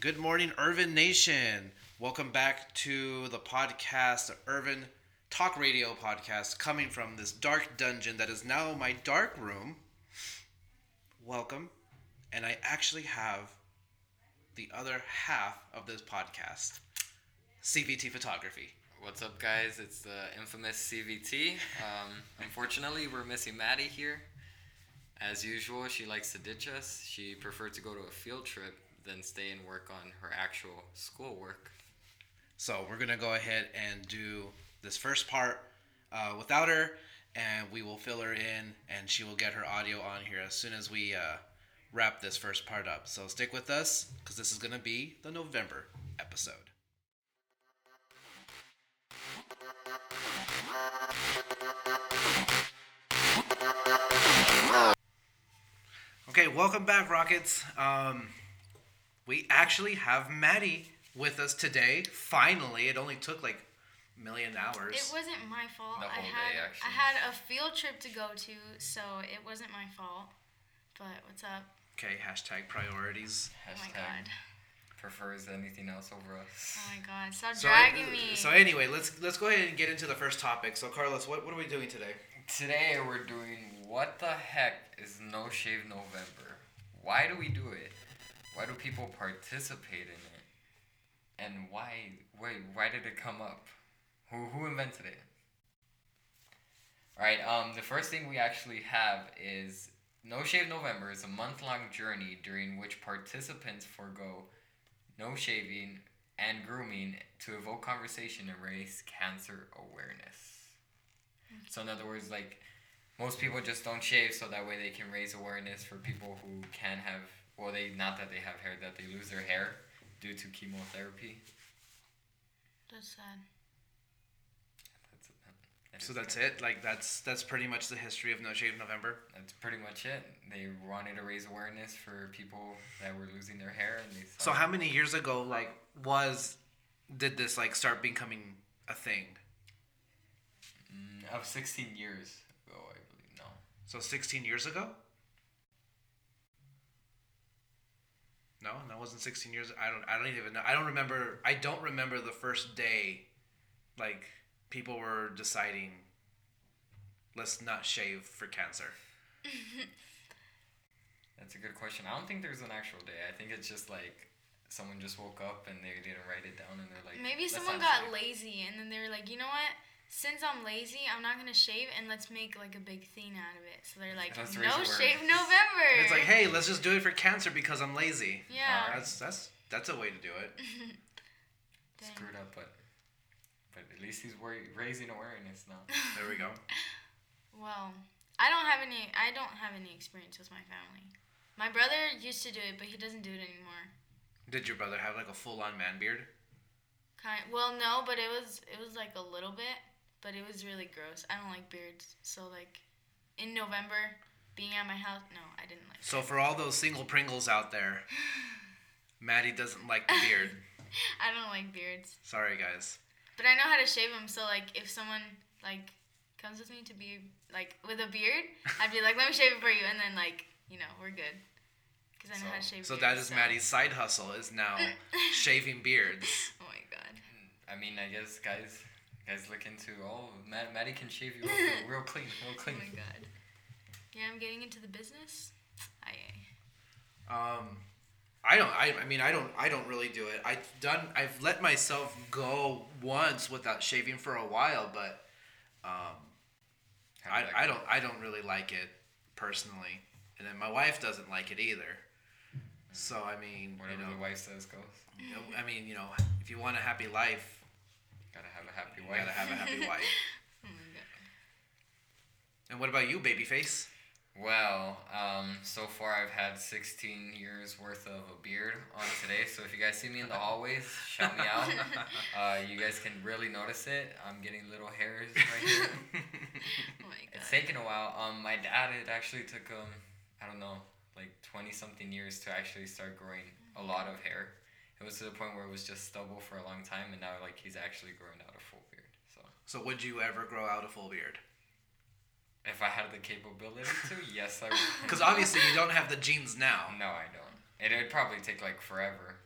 Good morning, Irvin Nation. Welcome back to the podcast, the Irvin Talk Radio podcast, coming from this dark dungeon that is now my dark room. Welcome. And I actually have the other half of this podcast, CVT Photography. What's up, guys? It's the infamous CVT. Um, unfortunately, we're missing Maddie here. As usual, she likes to ditch us. She preferred to go to a field trip than stay and work on her actual schoolwork. So we're gonna go ahead and do this first part uh, without her, and we will fill her in, and she will get her audio on here as soon as we uh, wrap this first part up. So stick with us because this is gonna be the November episode. Okay, welcome back, Rockets. Um, we actually have Maddie with us today. Finally, it only took like a million hours. It wasn't my fault. The I whole had day, actually. I had a field trip to go to, so it wasn't my fault. But what's up? Okay, hashtag priorities. Oh my Hashtag god. prefers anything else over us. Oh my god. Stop So, dragging uh, me. so anyway, let's let's go ahead and get into the first topic. So Carlos, what, what are we doing today? Today we're doing what the heck is No Shave November? Why do we do it? Why do people participate in it? And why wait, why did it come up? Who who invented it? Alright, um the first thing we actually have is No Shave November is a month long journey during which participants forego no shaving and grooming to evoke conversation and raise cancer awareness. So in other words, like most people just don't shave so that way they can raise awareness for people who can have well they not that they have hair that they lose their hair due to chemotherapy. That's sad. That's that So that's good. it. Like that's that's pretty much the history of No Shave November. That's pretty much it. They wanted to raise awareness for people that were losing their hair and they So how many years ago, like, was did this like start becoming a thing? Mm, of 16 years ago, I believe. No. So 16 years ago? No, that wasn't 16 years. I don't. I don't even know. I don't remember. I don't remember the first day, like people were deciding. Let's not shave for cancer. That's a good question. I don't think there's an actual day. I think it's just like someone just woke up and they didn't write it down and they're like Maybe someone got shave." lazy and then they were like, you know what? Since I'm lazy, I'm not gonna shave and let's make like a big thing out of it. So they're like, Let's no awareness." shave November. It's like, hey, let's just do it for cancer because I'm lazy. Yeah. Uh, that's that's that's a way to do it. Screwed up, but but at least he's wor- raising awareness now. There we go. Well, I don't have any. I don't have any experience with my family. My brother used to do it, but he doesn't do it anymore. Did your brother have like a full on man beard? Kind. Well, no, but it was it was like a little bit, but it was really gross. I don't like beards, so like, in November, being at my house, no, I didn't like. So for all those single Pringles out there, Maddie doesn't like the beard. I don't like beards, Sorry, guys. but I know how to shave them. So like, if someone like comes with me to be like with a beard, I'd be like, let me shave it for you, and then like, you know, we're good. Because I know how to shave. So beards, that is Maddie's side hustle is now shaving beards. Oh my god. I mean, I guess guys guys look into oh Matt, Maddie can shave you real, real clean, real Oh clean. my god. Yeah, I'm getting into the business. I. Um, I don't. I, I mean, I don't. I don't really do it. I've done. I've let myself go once without shaving for a while, but um, How I, did that I don't. I don't really like it personally, and then my wife doesn't like it either. So I mean, Whatever you know, the wife says goes. you know, I mean, you know, if you want a happy life, Gotta have a happy wife. gotta have a happy wife. Oh my god. And what about you, babyface? Well, um, so far I've had 16 years worth of a beard on today. So if you guys see me in the hallways, shout me out. Uh, you guys can really notice it. I'm getting little hairs right here. Oh my god. It's taken a while. Um, my dad, it actually took um, I don't know, like 20 something years to actually start growing a lot of hair. It was to the point where it was just stubble for a long time, and now like he's actually growing out a full beard. So so would you ever grow out a full beard? if I had the capability to, yes, I would. Because obviously you don't have the genes now. No, I don't. It would probably take like forever.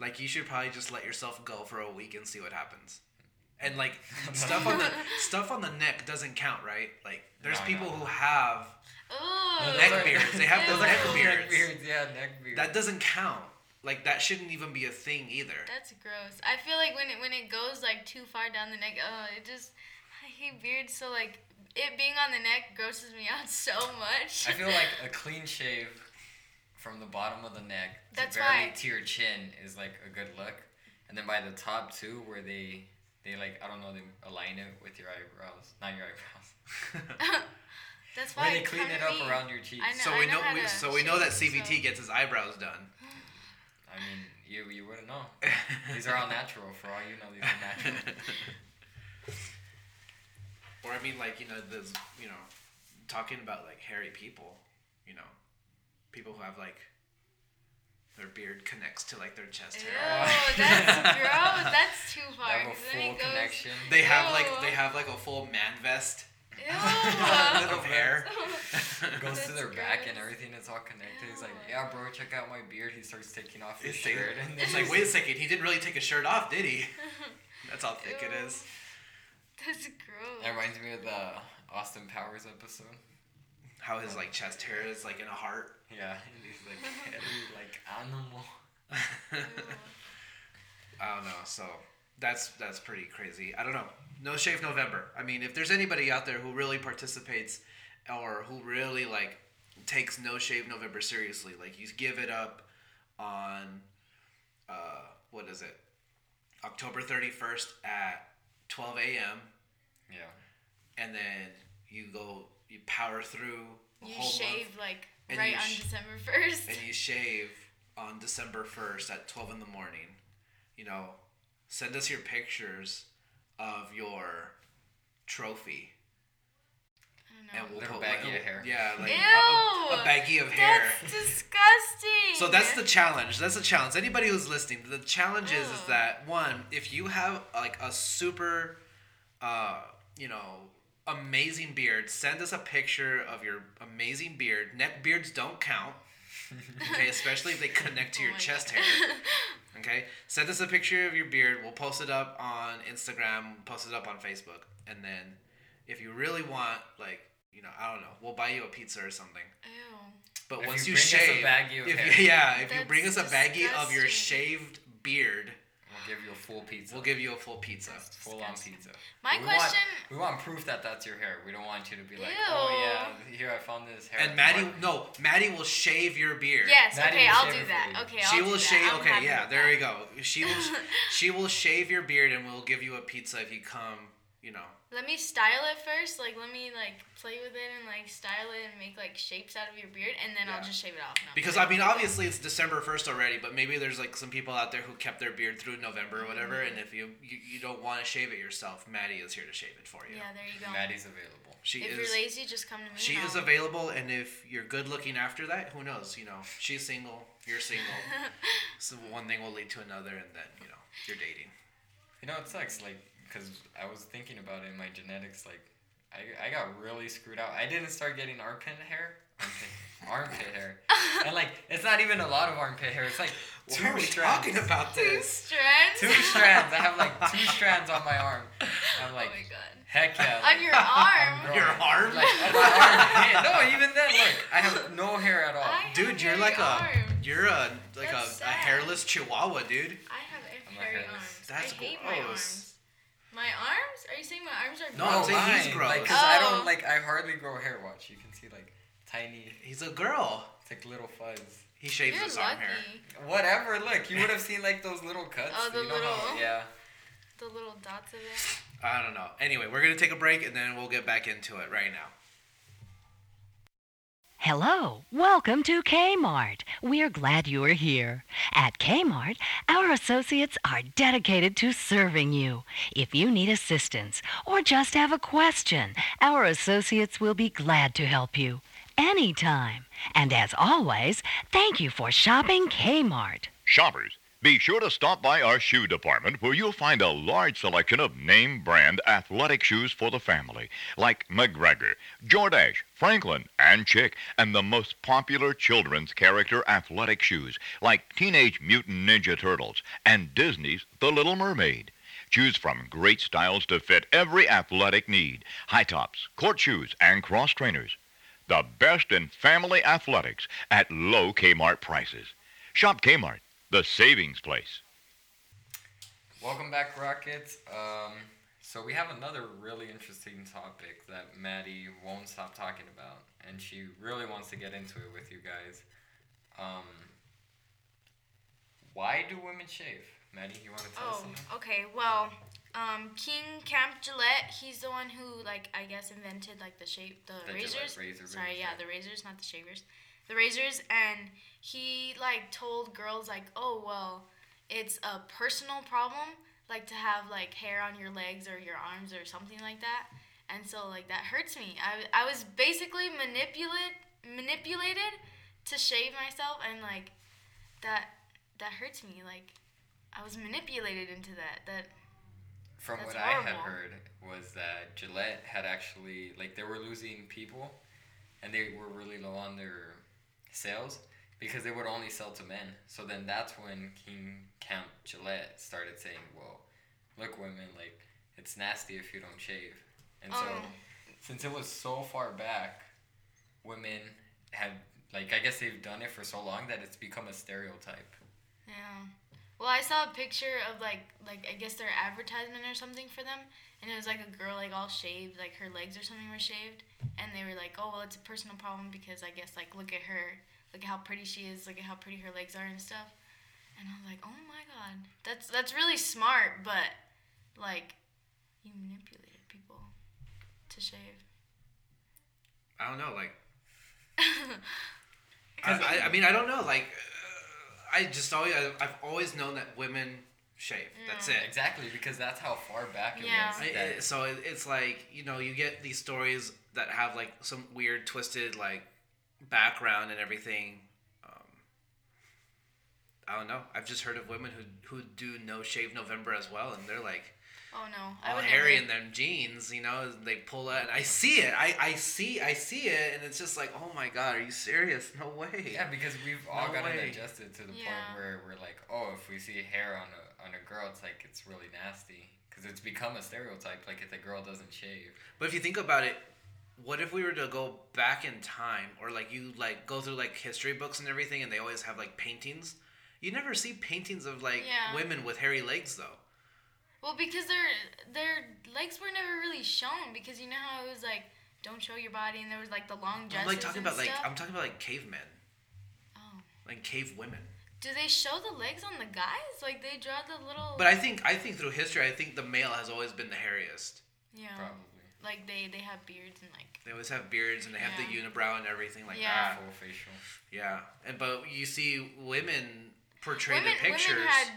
like you should probably just let yourself go for a week and see what happens. And like stuff on the stuff on the neck doesn't count, right? Like there's No, people no, who have Ooh. Neck beards. They have those Ew. neck Neck beards. beards, yeah, neck beards. That doesn't count. Like that shouldn't even be a thing either. That's gross. I feel like when it when it goes like too far down the neck, oh, it just I hate beards. So like it being on the neck grosses me out so much. I feel like a clean shave from the bottom of the neck to barely why- to your chin is like a good look, and then by the top too, where they they like I don't know they align it with your eyebrows, not your eyebrows. That's Where why they clean it up around your cheeks. Know- so we know, how we, to so we know that CVT so- gets his eyebrows done. I mean, you you wouldn't know. These are all natural. For all you know, these are natural. or I mean, like you know, there's you know, talking about like hairy people, you know, people who have like their beard connects to like their chest Ew, hair. that's gross. That's too They far. have a 'cause then full it goes. They have like they have like a full man vest Ew. of hair. Goes to That's their back and everything. It's all connected. He's like, yeah, bro, check out my beard. He starts taking off his It's, shirt, and it's like, wait a second, he didn't really take his shirt off, did he? That's how thick it Ew. is. That's gross. That reminds me of the Austin Powers episode. How his like chest hair is like in a heart. Yeah, and he's like hairy, like animal. I don't know. So that's that's pretty crazy. I don't know. No shave November. I mean, if there's anybody out there who really participates or who really like takes no shave November seriously, like you give it up on uh what is it? October 31st at 12 a.m. Yeah. and then you go you power through a You whole shave month like right on sh- December first. and you shave on December 1st at 12 in the morning, you know, send us your pictures of your trophy. I don't. And we'll put baggie like, of hair. Yeah, like Ew! a, a, a baggie of hair. That's disgusting. So that's the challenge. That's the challenge. Anybody who's listening, the challenge is, is that one, if you have like a super, uh, you know, amazing beard, send us a picture of your amazing beard. Neck beards don't count. Okay, especially if they connect to Oh your my chest God. hair. Okay, send us a picture of your beard. We'll post it up on Instagram, post it up on Facebook, and then if you really want, like, you know, I don't know, we'll buy you a pizza or something. Ew. But If once you you, bring us a shave, baggie of if you, yeah, if you bring us a baggie of your shaved beard, We'll give you a full pizza. we'll give you a full pizza. Full on pizza. My we question. Want, we want proof that that's your hair. We don't want you to be like, oh yeah, here I found this hair. And Maddie, market." no, Maddie will shave your beard. Yes. Maddie okay, I'll do that. you. Okay, She I'll will do shave. that. I'm Okay, yeah, there you go. She will. she will shave your beard, and we'll give you a pizza if you come. You know. Let me style it first. Like, let me like play with it and like style it and make like shapes out of your beard, and then Yeah. I'll just shave it off. No, Because I mean, obviously it's December first already, but maybe there's like some people out there who kept their beard through November or whatever, and if you you, you don't want to shave it yourself, Maddie is here to shave it for you. Yeah, there you go. Maddie's available. She is. if is. you're lazy, just come to me. She and is available, and if you're good looking after that, who knows? You know, she's single, you're single. so one thing will lead to another, and then you know you're dating. You know, it sucks, like, because I was thinking about it in my genetics, like, I, I got really screwed out. I didn't start getting armpit hair. Armpit, armpit hair. And, like, it's not even a lot of armpit hair. It's like two Why are we strands. talking about two this? strands. Two strands. I have, like, two strands on my arm. I'm oh like, oh my god. heck yeah. On your arm. growing- Your arm? Like, on my armpit. No, even then, look, I have no hair at all. I Dude, you're hairy like a you're a like a, a hairless chihuahua, dude. I have a I'm a hairy hairless. arms. That's I hate my gross. Arms. My arms? Are you saying my arms are No. I'm saying he's mine, gross. Like, cause I Oh. don't like. I hardly grow hair. Watch, you can see like tiny, He's a girl. it's like little fuzz. He shaves You're his arm lucky. hair. Whatever. Look, you would have seen like those little cuts. Oh, the you know how- little- yeah. The little dots of it. I don't know. Anyway, we're gonna take a break and then we'll get back into it right now. Hello, welcome to Kmart. We're glad you are here. At Kmart, our associates are dedicated to serving you. If you need assistance or just have a question, our associates will be glad to help you anytime. And as always, thank you for shopping Kmart. Shoppers, Be sure to stop by our shoe department where you'll find a large selection of name brand athletic shoes for the family, like McGregor, Jordache, Franklin, and Chick, and the most popular children's character athletic shoes, like Teenage Mutant Ninja Turtles and Disney's The Little Mermaid. Choose from great styles to fit every athletic need high tops, court shoes, and cross trainers. The best in family athletics at low Kmart prices. Shop Kmart, the savings place. Welcome back, Rockets. Um, so we have another really interesting topic that Maddie won't stop talking about, and she really wants to get into it with you guys. Um, why do women shave? Maddie, you want to tell us Oh, something? okay. Well, um, King Camp Gillette, he's the one who, like, I guess invented like the shape, the, The Gillette razors. razor Sorry, blades, yeah, yeah. the razors, not the shavers. The razors, and he like told girls like, oh well, it's a personal problem, like to have like hair on your legs or your arms or something like that, and so like that hurts me. I I was basically manipulate manipulated to shave myself, and like that that hurts me. Like I was manipulated into that. That From what I had heard was that Gillette had actually like they were losing people, and they were really low on their sales because they would only sell to men. So then that's when King Camp Gillette started saying, "Well, look, women, like it's nasty if you don't shave." And so Oh. since it was so far back, women had like I guess they've done it for so long that it's become a stereotype. Yeah. Well, I saw a picture of like like I guess their advertisement or something for them, and it was like a girl like all shaved, like her legs or something were shaved, and they were like, oh well, it's a personal problem because I guess like look at her, look at how pretty she is, look at how pretty her legs are and stuff, and I was like, oh my god, that's that's really smart, but like you manipulated people to shave. I don't know, like I, I, I mean, I don't know, like uh, I just always I, I've always known that women shave. That's it. Exactly because that's how far back it Yeah. was. I, that- so it- it's like you know you get these stories that have like some weird twisted like background and everything. Um, I don't know. I've just heard of women who who do no shave November as well, and they're like oh no, I all would hairy never. in them jeans. You know, they pull out. And I see it. I I see I see it, and it's just like, oh my god, are you serious? No way. Yeah, because we've all No gotten way. adjusted to the Yeah. point where we're like, oh, if we see hair on a on a girl, it's like it's really nasty because it's become a stereotype. Like if the girl doesn't shave, But if you think about it, what if we were to go back in time, or like you like go through like history books and everything, and they always have like paintings. You never see paintings of like Yeah. women with hairy legs though. Well, because their their legs were never really shown because you know how it was like don't show your body and there was like the long dresses I'm like talking and about like. I'm talking about like cavemen, oh. like cave women. Do they show the legs on the guys? Like they draw the little But I think I think through history, I think the male has always been the hairiest. yeah. probably Like they they have beards and like They always have beards and they have the unibrow and everything like Yeah. that. full facial. Yeah, and but you see women portray women the pictures. women had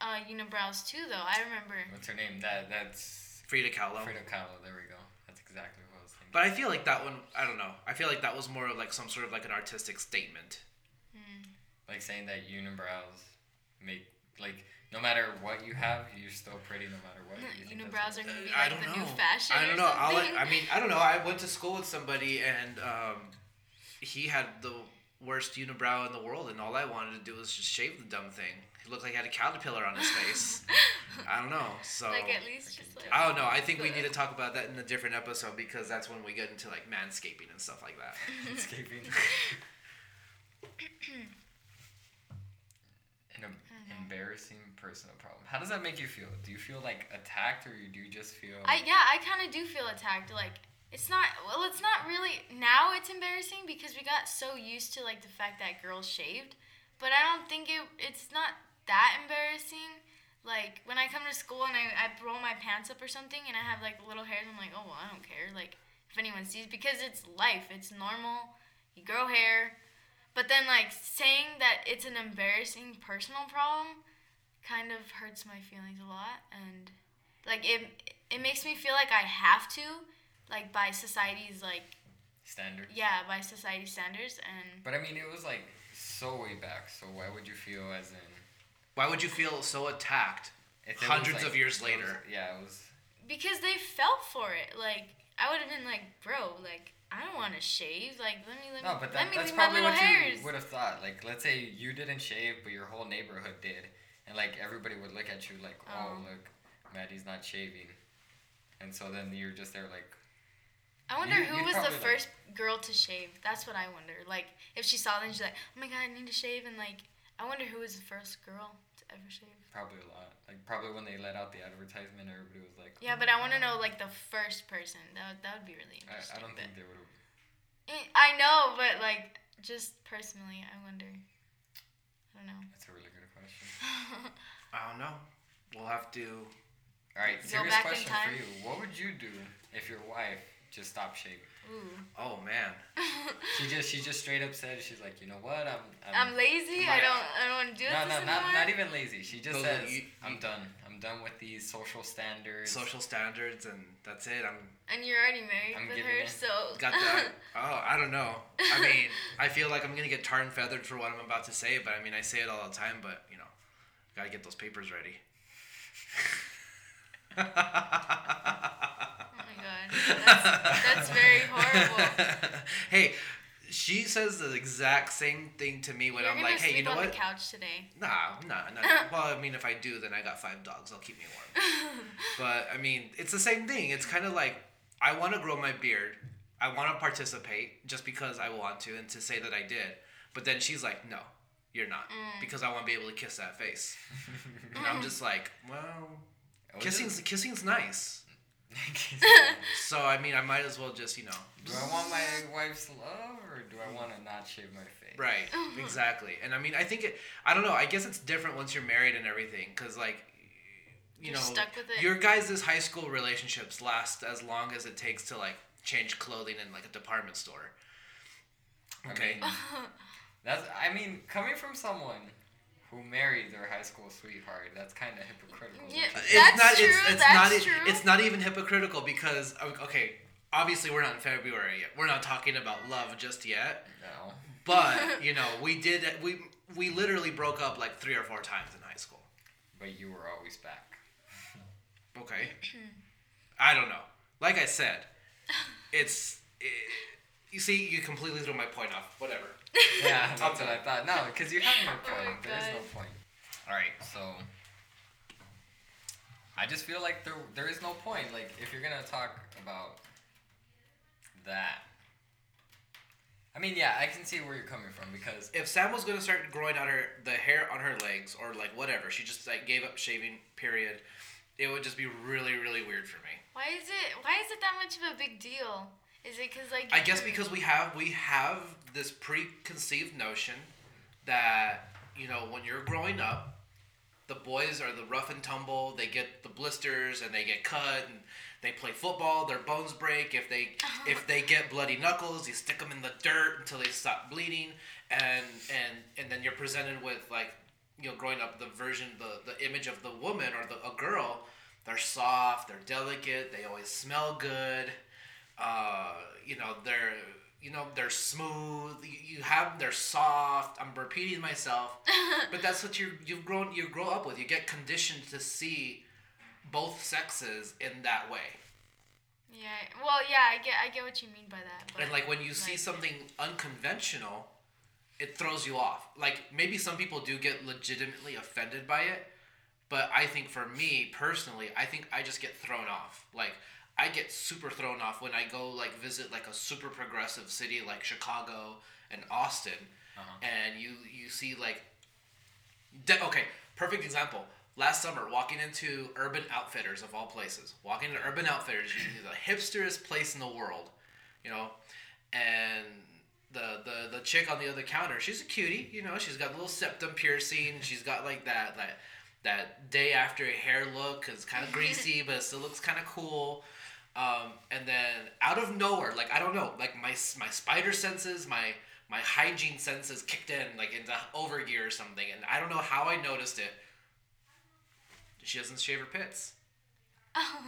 uh, unibrows too though. I remember. What's her name? That that's Frida Kahlo. Frida Kahlo. There we go. That's exactly what I was thinking. But I feel like that one, I don't know. I feel like that was more of like some sort of like an artistic statement. Like saying that unibrows make like no matter what you have, you're still pretty no matter what. You think that's Unibrows are what- gonna be like the know. new fashion. I don't know. All I, something. I mean, I don't know. I went to school with somebody and um, he had the worst unibrow in the world, and all I wanted to do was just shave the dumb thing. He looked like he had a caterpillar on his face. I don't know. So like at least just like I don't know. I think we need to talk about that in a different episode because that's when we get into like manscaping and stuff like that. escaping. An em- embarrassing personal problem. How does that make you feel? Do you feel like attacked, or you do you just feel? I yeah, I kind of do feel attacked. Like it's not well, it's not really now. It's embarrassing because we got so used to like the fact that girls shaved, but I don't think it. It's not that embarrassing. Like when I come to school and I, I roll my pants up or something and I have like little hairs, I'm like, oh well, I don't care. Like if anyone sees because it's life. It's normal. You grow hair. But then like saying that it's an embarrassing personal problem kind of hurts my feelings a lot and like it it makes me feel like I have to like by society's like standard. yeah by society standards and But I mean, it was like so way back. So why would you feel as in Why would you feel so attacked? If was, Hundreds like- of years it was- later. yeah, it was. Because they fell for it. Like I would have been like, bro, like I don't want to shave. Like let me let me No, but let that, me that's leave my probably little what hairs. you would have thought. Like, let's say you didn't shave, but your whole neighborhood did, and like everybody would look at you like, oh, Oh. look, Maddie's not shaving, and so then you're just there like, I wonder You- who was the like- first girl to shave. That's what I wonder. Like if she saw them, she's like, oh my god, I need to shave, and like I wonder who was the first girl to ever shave. probably a lot. Like probably when they let out the advertisement, everybody was like, Yeah, "Oh but I want to know like the first person. That would, that would be really interesting. I don't think they would. Eh, I know, but like just personally, I wonder. I don't know. That's a really good question. I don't know. We'll have to. All right, serious question for you. What would you do if your wife just stop shaving? Ooh. Oh man. She just she just straight up said she's like, you know what, I'm I'm lazy. I don't. I don't want to do it. no, this no, not, anymore. not even lazy. She just says, you- "I'm done. I'm done with these social standards." Social standards and that's it. I'm And you're already married I'm with her, it- so. got that. oh, I don't know. I mean, I feel like I'm gonna get tarred and feathered for what I'm about to say, but I mean, I say it all the time. But you know, gotta get those papers ready. My god, that's, that's very horrible. hey, she says the exact same thing to me when You're I'm like, hey, you know on what? the couch today. Nah, nah, nah. well, I mean, if I do, then I got five dogs. They'll keep me warm. But I mean, it's the same thing. It's kind of like I want to grow my beard. I want to participate just because I want to and to say that I did. But then she's like, no, you're not, Mm. because I want to be able to kiss that face. and I'm just like, well, kissing's kissing's nice. Just- So I mean, I might as well just you know. do I want my wife's love or do I want to not shave my face? Right, uh-huh. exactly. And I mean, I think it. I don't know. I guess it's different once you're married and everything, because like, you You're know, stuck with it. your guys' high school relationships last as long as it takes to like change clothing in like a department store. I Okay. mean, that's. I mean, coming from someone who married their high school sweetheart, that's kind of hypocritical. Yeah. it's That's not. true, It's, it's that's not. true. It's not even hypocritical because okay, obviously we're not in February yet. We're not talking about love just yet. No. But you know, we did. We we literally broke up like three or four times in high school. But you were always back. Okay. I don't know. Like I said, it's. It, you see, you completely threw my point off. Whatever. Yeah, that's what I thought. No, because you have no Oh point. there is no point. All right, so I just feel like there there is no point. Like if you're gonna talk about that, I mean, yeah, I can see where you're coming from because If Sam was gonna start growing out her the hair on her legs or like whatever, she just like gave up shaving. Period. It would just be really really weird for me. Why is it? Why is it that much of a big deal? Is it because like? I guess because we have we have this preconceived notion that you know when you're growing up, the boys are the rough and tumble. They get the blisters and they get cut and they play football. Their bones break. If they uh-huh. if they get bloody knuckles, you stick them in the dirt until they stop bleeding. And and and then you're presented with like you know growing up the version the the image of the woman or the a girl. They're soft. They're delicate. They always smell good uh, you know they're you know they're smooth you, have they're soft i'm repeating myself but that's what you you've grown you grow up with you get conditioned to see both sexes in that way Yeah. Well, yeah. I get. I get what you mean by that. But and like when you see something unconventional it throws you off like maybe some people do get legitimately offended by it but i think for me personally i think i just get thrown off like i get super thrown off when i go like visit like a super progressive city like chicago and austin Uh-huh. and you you see like de- okay perfect example. Last summer walking into urban outfitters of all places. Walking into urban outfitters the hipsterest place in the world you know? And the, the the chick on the other counter she's a cutie you know? She's got a little septum piercing. She's got like that that that day after hair look 'cause it's kind of greasy but it still looks kind of cool um, and then out of nowhere like i don't know like my my spider senses my my hygiene senses kicked in like into overgear or something and i don't know how i noticed it she doesn't shave her pits Oh.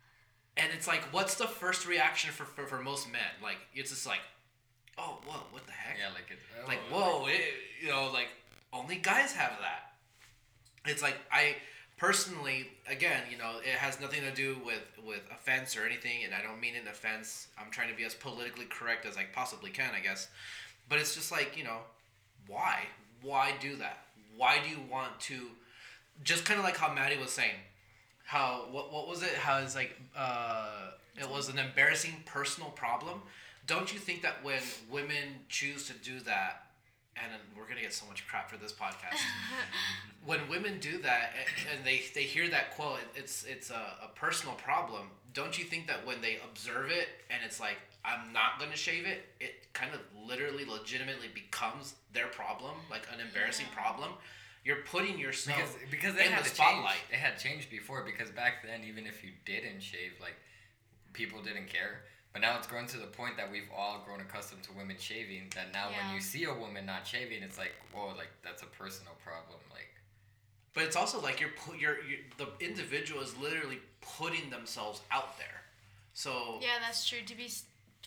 and it's like what's the first reaction for, for, for most men like it's just like oh whoa what the heck yeah, like it. like oh, whoa it, you know like only guys have that it's like I personally, again, you know, it has nothing to do with with offense or anything, and I don't mean an offense. I'm trying to be as politically correct as I possibly can, I guess. But it's just like you know, why? Why do that? Why do you want to? Just kind of like how Maddie was saying, how what what was it? How it's like uh, it was an embarrassing personal problem. Don't you think that when women choose to do that, and we're gonna get so much crap for this podcast. when women do that and, and they they hear that quote, it's it's a, a personal problem. Don't you think that when they observe it and it's like I'm not gonna shave it, it kind of literally, legitimately becomes their problem, like an embarrassing Yeah. problem. You're putting yourself because because it in had the spotlight. change. It had changed before because back then, even if you didn't shave, like people didn't care. But now it's grown to the point that we've all grown accustomed to women shaving. That now when you see a woman not shaving, it's like, whoa, like that's a personal problem. Like But it's also like you're put you're, you the individual is literally putting themselves out there. So Yeah, that's true. To be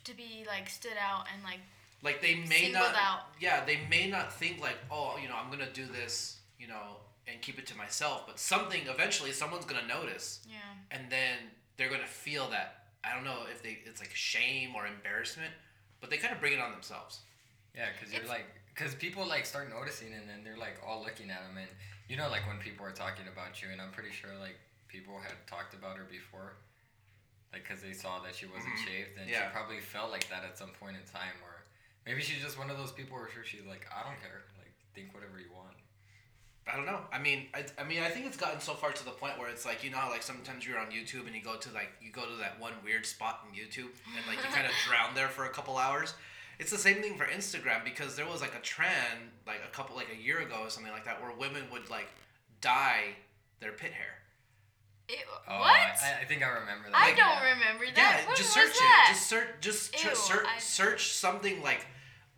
to be like stood out and like like they may not out. yeah they may not think like oh you know i'm gonna do this you know and keep it to myself but something eventually someone's gonna notice yeah. and then they're gonna feel that i don't know if they it's like shame or embarrassment but they kind of bring it on themselves Yeah, because you're like, because people like start noticing, and then they're like all looking at them, and you know, like when people are talking about you, and I'm pretty sure like people had talked about her before, like because they saw that she wasn't shaved, and Mm-hmm. Yeah. she probably felt like that at some point in time, or maybe she's just one of those people where sure she's like, I don't care, like think whatever you want. I don't know. I mean, I, I mean, I think it's gotten so far to the point where it's like you know how like sometimes you're on YouTube and you go to like you go to that one weird spot in YouTube and like you kind of drown there for a couple hours. It's the same thing for Instagram because there was like a trend like a couple like a year ago or something like that where women would like dye their pit hair. Ew, Oh, what? I, I think I remember that. I Like- don't remember that. yeah, When just was search that? it. Just search. Just tr- Ew, search, I- search something like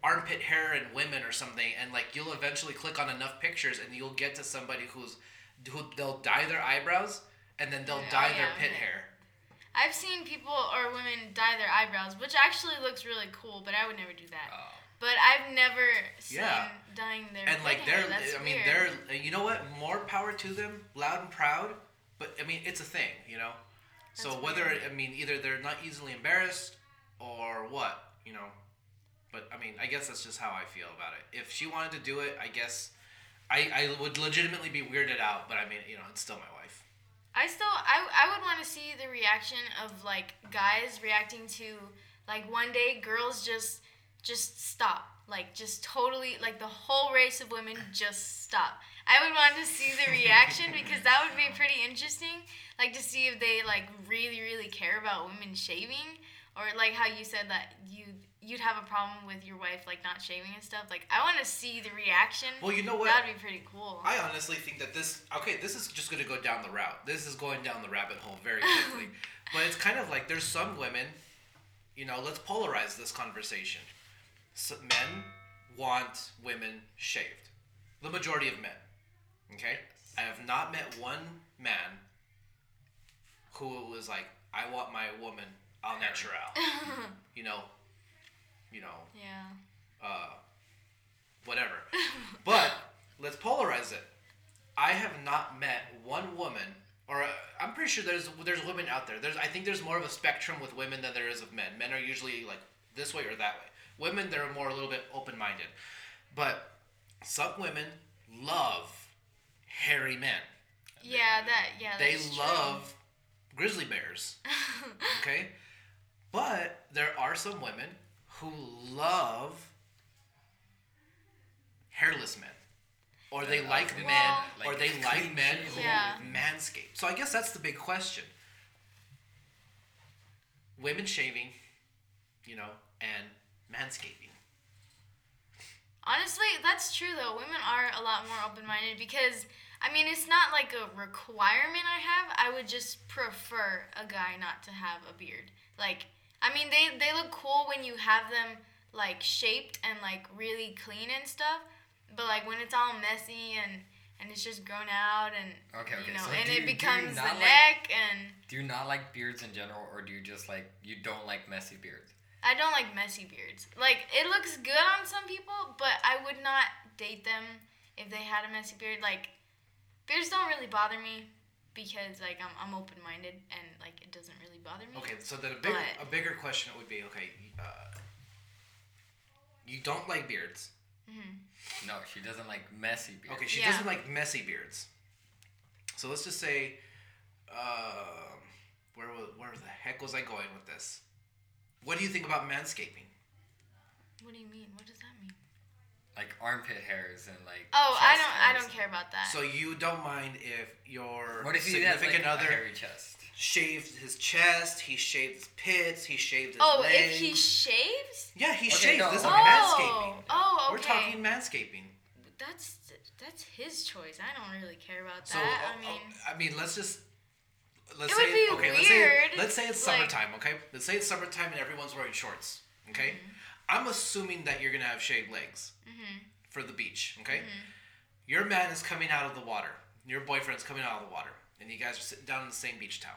armpit hair and women or something, and like you'll eventually click on enough pictures, and you'll get to somebody who's who they'll dye their eyebrows, and then they'll Yeah. dye Oh, their pit hair. I've seen people or women dye their eyebrows, which actually looks really cool, but I would never do that. Oh. But I've never seen Yeah. dyeing their and like they're hair. That's I mean weird. they're you know what more power to them loud and proud but I mean it's a thing you know so whether weird. I mean either they're not easily embarrassed or what you know but I mean I guess that's just how I feel about it. If she wanted to do it I guess I, I would legitimately be weirded out but I mean you know it's still my wife. I still I, I would want to see the reaction of like guys reacting to like one day girls just just stop. Like just totally like the whole race of women just stop. I would want to see the reaction because that would be pretty interesting. Like to see if they like really really care about women shaving or like how you said that you you'd have a problem with your wife like not shaving and stuff like I want to see the reaction. well you know what That'd be pretty cool. I honestly think that this okay, this is just gonna go down the route. This is going down the rabbit hole very quickly. but it's kind of like there's some women, you know, let's polarize this conversation. So men want women shaved. The majority of men. Okay? I have not met one man who was like, I want my woman al natural. you know, you know, yeah. uh, whatever. but let's polarize it. I have not met one woman, or uh, I'm pretty sure there's there's women out there. There's I think there's more of a spectrum with women than there is of men. Men are usually like this way or that way. Women they're more a little bit open minded, but some women love hairy men. Yeah, that yeah. They that's true. love grizzly bears. Okay? But there are some women who love hairless men. Or they like well- men, or Like they like men who Yeah. manscape. So I guess that's the big question. Women shaving, you know, and manscaping. Honestly, that's true though. Women are a lot more open minded because I mean it's not like a requirement I have. I would just prefer a guy not to have a beard. Like I mean they they look cool when you have them like shaped and like really clean and stuff. But like when it's all messy and and it's just grown out and Okay, okay. you know so and it you- you becomes the like- neck and Do you not like beards in general, or do you just like you don't like messy beards? I don't like messy beards. Like it looks good on some people, but I would not date them if they had a messy beard. Like beards don't really bother me because like I'm I'm open minded and like it doesn't really bother me. Okay, so then a bigger But- a bigger question would be okay. Uh, you don't like beards. No, she doesn't like messy beards. Okay, she Yeah. doesn't like messy beards. So let's just say, um, where where the heck was I going with this? What do you think about manscaping? What do you mean? What does that mean? Like armpit hairs and like. Oh, I don't I don't care about that. So you don't mind if your What if he has like significant a other hairy chest? shaved his chest, he shaved his pits, he shaved his oh, legs? if he shaves? yeah, he Okay, shaved. no. This is Oh, manscaping. oh, okay. We're talking manscaping. That's that's his choice. I don't really care about So that. uh, I mean, uh, I mean, let's just let's It say would be okay, let's say let's say it's like- summertime. Okay, let's say it's summertime and everyone's wearing shorts. Okay, Mm-hmm. I'm assuming that you're gonna have shaved legs for the beach. Okay, Mm-hmm. your man is coming out of the water. Your boyfriend's coming out of the water, and you guys are sitting down in the same beach towel,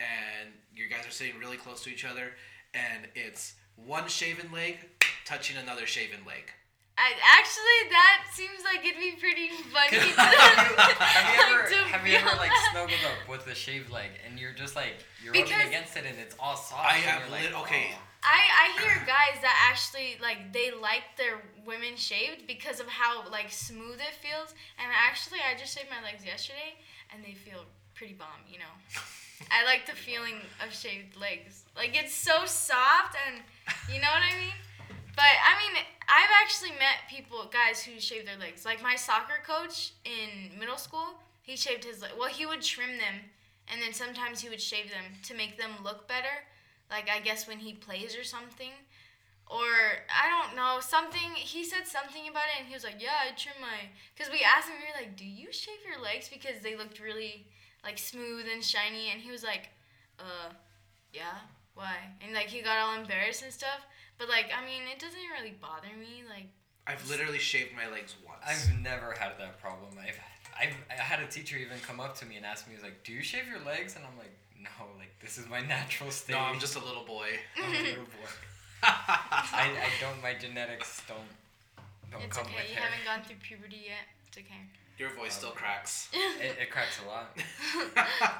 and you guys are sitting really close to each other, and it's one shaven leg touching another shaven leg. I, actually that seems like it'd be pretty funny. to- have you ever to have you ever like snuggled up with a shaved leg and you're just like you're Because- rubbing against it and it's all soft I and have you're like, lit- okay. "Oh." I, I hear guys that actually like they like their women shaved because of how like smooth it feels. And actually, I just shaved my legs yesterday, and they feel pretty bomb. You know, I like the feeling of shaved legs. Like it's so soft, and you know what I mean. But I mean, I've actually met people, guys who shave their legs. Like my soccer coach in middle school, he shaved his. Well, he would trim them, and then sometimes he would shave them to make them look better. Like I guess when he plays or something, or I don't know something. He said something about it, and he was like, "Yeah, I trim my." Because we asked him, we were like, "Do you shave your legs because they looked really like smooth and shiny?" And he was like, "Uh, yeah, why?" And like he got all embarrassed and stuff. But like, I mean, it doesn't really bother me. Like, I've literally shaved my legs once. I've never had that problem. I've, I've I had a teacher even come up to me and ask me, he's like, "Do you shave your legs?" And I'm like, "No, like this is my natural state." no, I'm just a little boy. I'm a little boy. I, I don't. My genetics don't don't it's come okay. with You hair. haven't gone through puberty yet. It's okay. Your voice still cracks. It, it cracks a lot.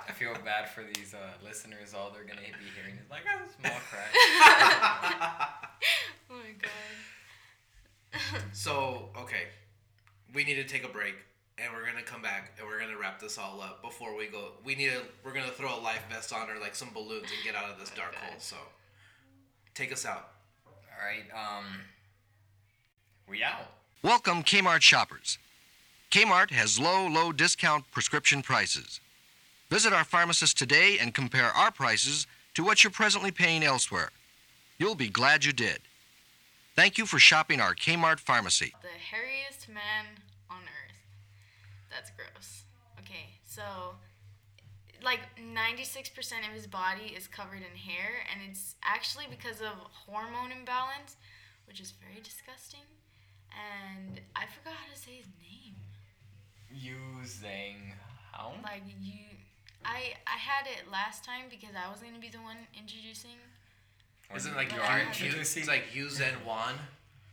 I feel bad for these uh, listeners. All they're gonna be hearing is like a small crack. Oh my god. so, okay. We need to take a break and we're going to come back and we're going to wrap this all up before we go. We need to we're going to throw a life vest on or like some balloons and get out of this dark hole. So, take us out. All right. Um. We out. Welcome, Kmart shoppers. Kmart has low, low discount prescription prices. Visit our pharmacist today and compare our prices to what you're presently paying elsewhere. You'll be glad you did. Thank you for shopping our Kmart pharmacy. the hairiest man on earth. That's gross. Okay, so like 96% of his body is covered in hair, and it's actually because of hormone imbalance, which is very disgusting. And I forgot how to say his name. Using how? Like you, I I had it last time because I was gonna be the one introducing. Isn't it like But you are have- introducing? It's like you Zen Wan.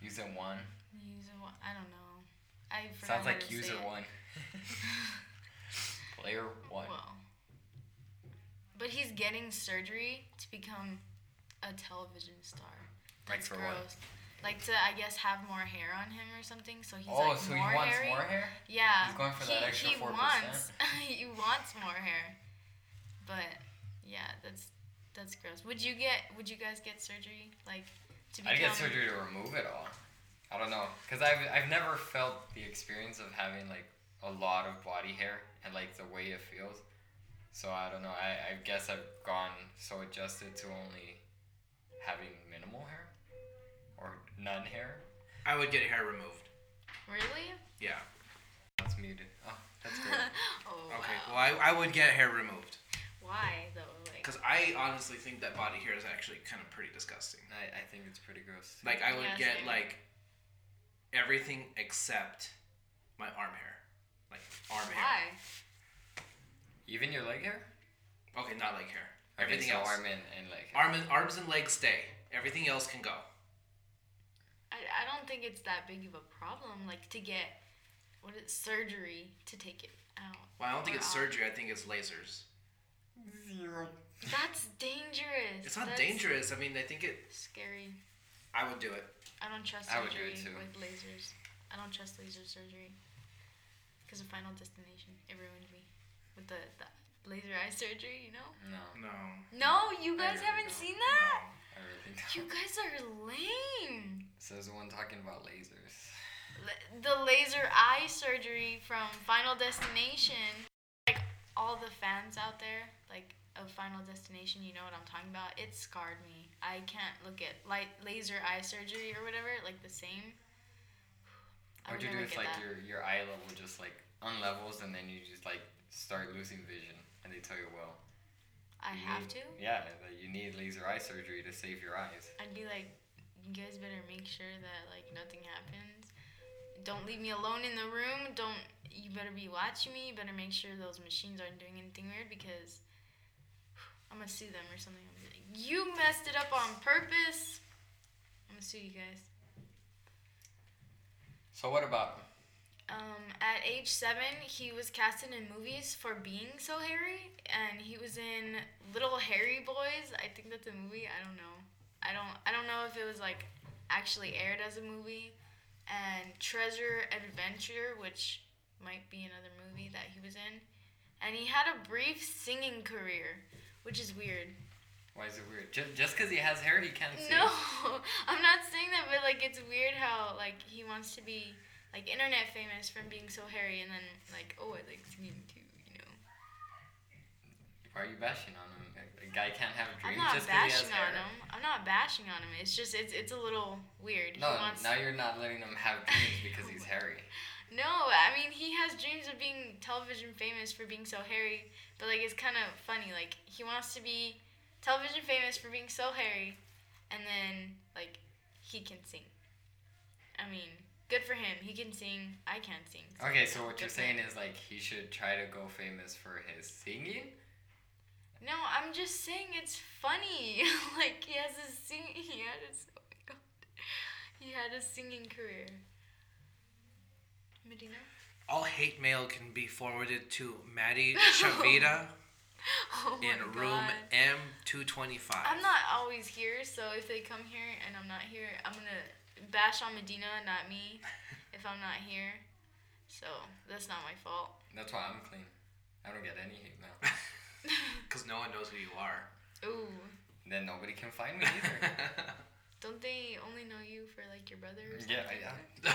User one. User one. I don't know. I forgot Sounds like to say user it. Player one. Well, but he's getting surgery to become a television star. Like That's for gross. what? Like to, I guess, have more hair on him or something. So he's oh, like so more he wants hairy. more hair? Yeah. He's going for that he, extra 4%. wants, he wants more hair. But yeah, that's that's gross. Would you get? Would you guys get surgery like to become? I'd get surgery to remove it all. I don't know, cause I've I've never felt the experience of having like a lot of body hair and like the way it feels. So I don't know. I, I guess I've gone so adjusted to only having minimal hair or none hair. I would get hair removed. Really? Yeah. That's muted. Oh, that's great. oh Okay. wow. Well, I, I would get hair removed Why though? Like. because I honestly think that body hair is actually kind of pretty disgusting. I, I think it's pretty gross. Like I would Yeah, get same. like everything except my arm hair, like arm hair. Why? Even your leg hair? Okay, not leg hair. Okay, Everything so else. arm and, and leg hair. Arm and, arms and legs stay. Everything else can go. I, I don't think it's that big of a problem. Like to get what is surgery to take it out. Well, I don't think it's off. surgery. I think it's lasers. Zero. That's dangerous. It's not That's dangerous. I mean, I think it. Scary. I would do it. I don't trust I would do surgery it too. with lasers. I don't trust laser surgery. Because of Final Destination, it ruined me with the, the laser eye surgery. You know? No. No. No, you guys really haven't don't. seen that. I really You don't. guys are lame. Says the one talking about lasers. L- the laser eye surgery from Final Destination. Like all the fans out there, like of Final Destination, you know what I'm talking about. It scarred me. I can't look at light laser eye surgery or whatever like the same. What you do is like that. your your eye level just like unlevels and then you just like start losing vision and they tell you well I you have need- to. yeah that you need laser eye surgery to save your eyes. I'd be like, you guys better make sure that like nothing happens. Don't leave me alone in the room. Don't you better be watching me. You better make sure those machines aren't doing anything weird because I'm gonna sue them or something. Like, you messed it up on purpose. I'm gonna sue you guys. So what about Um, at age seven, he was casted in movies for being so hairy, and he was in Little Harry Boys. I think that's a movie. I don't know. I don't. I don't know if it was like actually aired as a movie. And Treasure Adventure, which might be another movie that he was in, and he had a brief singing career, which is weird. Why is it weird? Just just because he has hair he can't see. No, I'm not saying that, but like it's weird how like he wants to be like internet famous from being so hairy, and then like oh I like singing too, you know. Why are you bashing on him? A, guy can't have I'm dreams not just because he has bashing on him. I'm not bashing on him. It's just it's it's a little weird. No, now you're not letting him have dreams because he's hairy. No, I mean he has dreams of being television famous for being so hairy, but like it's kind of funny. Like he wants to be television famous for being so hairy, and then like he can sing. I mean, good for him. He can sing. I can't sing. Okay, so what you're saying him. is like he should try to go famous for his singing? No, I'm just saying it's funny. like he has a sing. He had his. Oh my god. He had a singing career. Medina. All hate mail can be forwarded to Maddie Chavita Oh in room M225. I'm not always here, so if they come here and I'm not here, I'm gonna bash on Medina, not me, if I'm not here. So that's not my fault. That's why I'm clean. I don't get any hate mail. Because no one knows who you are. Ooh, then nobody can find me either. don't they only know you for like your brother? Or something? yeah, yeah.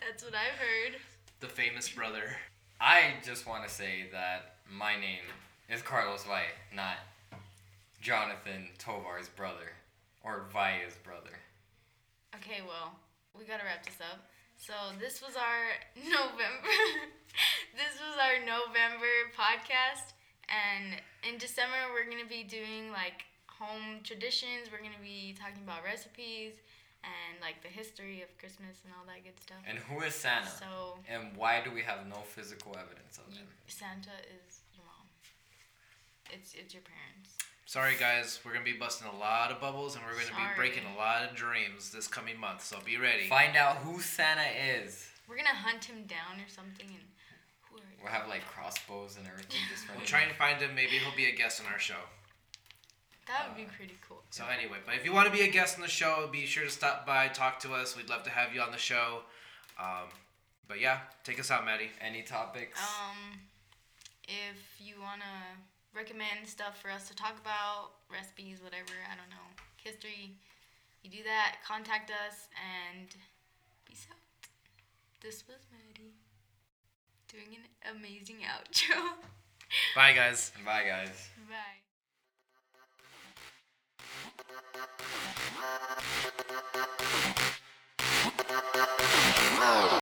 That's what I've heard. the famous brother. I just want to say that my name is Carlos Valle, not Jonathan Tovar's brother or Valle's brother. Okay, well, we gotta wrap this up. So this was our November. this was our November podcast, and in December we're gonna be doing like home traditions. We're gonna be talking about recipes and like the history of Christmas and all that good stuff. And who is Santa? So And why do we have no physical evidence of him? Santa is your mom. It's it's your parents. Sorry, guys. We're going to be busting a lot of bubbles and we're going to be breaking a lot of dreams this coming month. So be ready. Find out who Santa is. We're gonna hunt him down or something, and who are you? We'll have like crossbows and everything just We'll running. try and find him. Maybe he'll be a guest on our show. That would be pretty cool. So anyway, but if you want to be a guest on the show, be sure to stop by, talk to us. We'd love to have you on the show. Um, but yeah, take us out, Maddie. Any topics? Um, if you wanna recommend stuff for us to talk about, recipes, whatever, I don't know, history, you do that. Contact us and peace out. This was Maddie doing an amazing outro. Bye, guys. Bye, guys. Bye. No.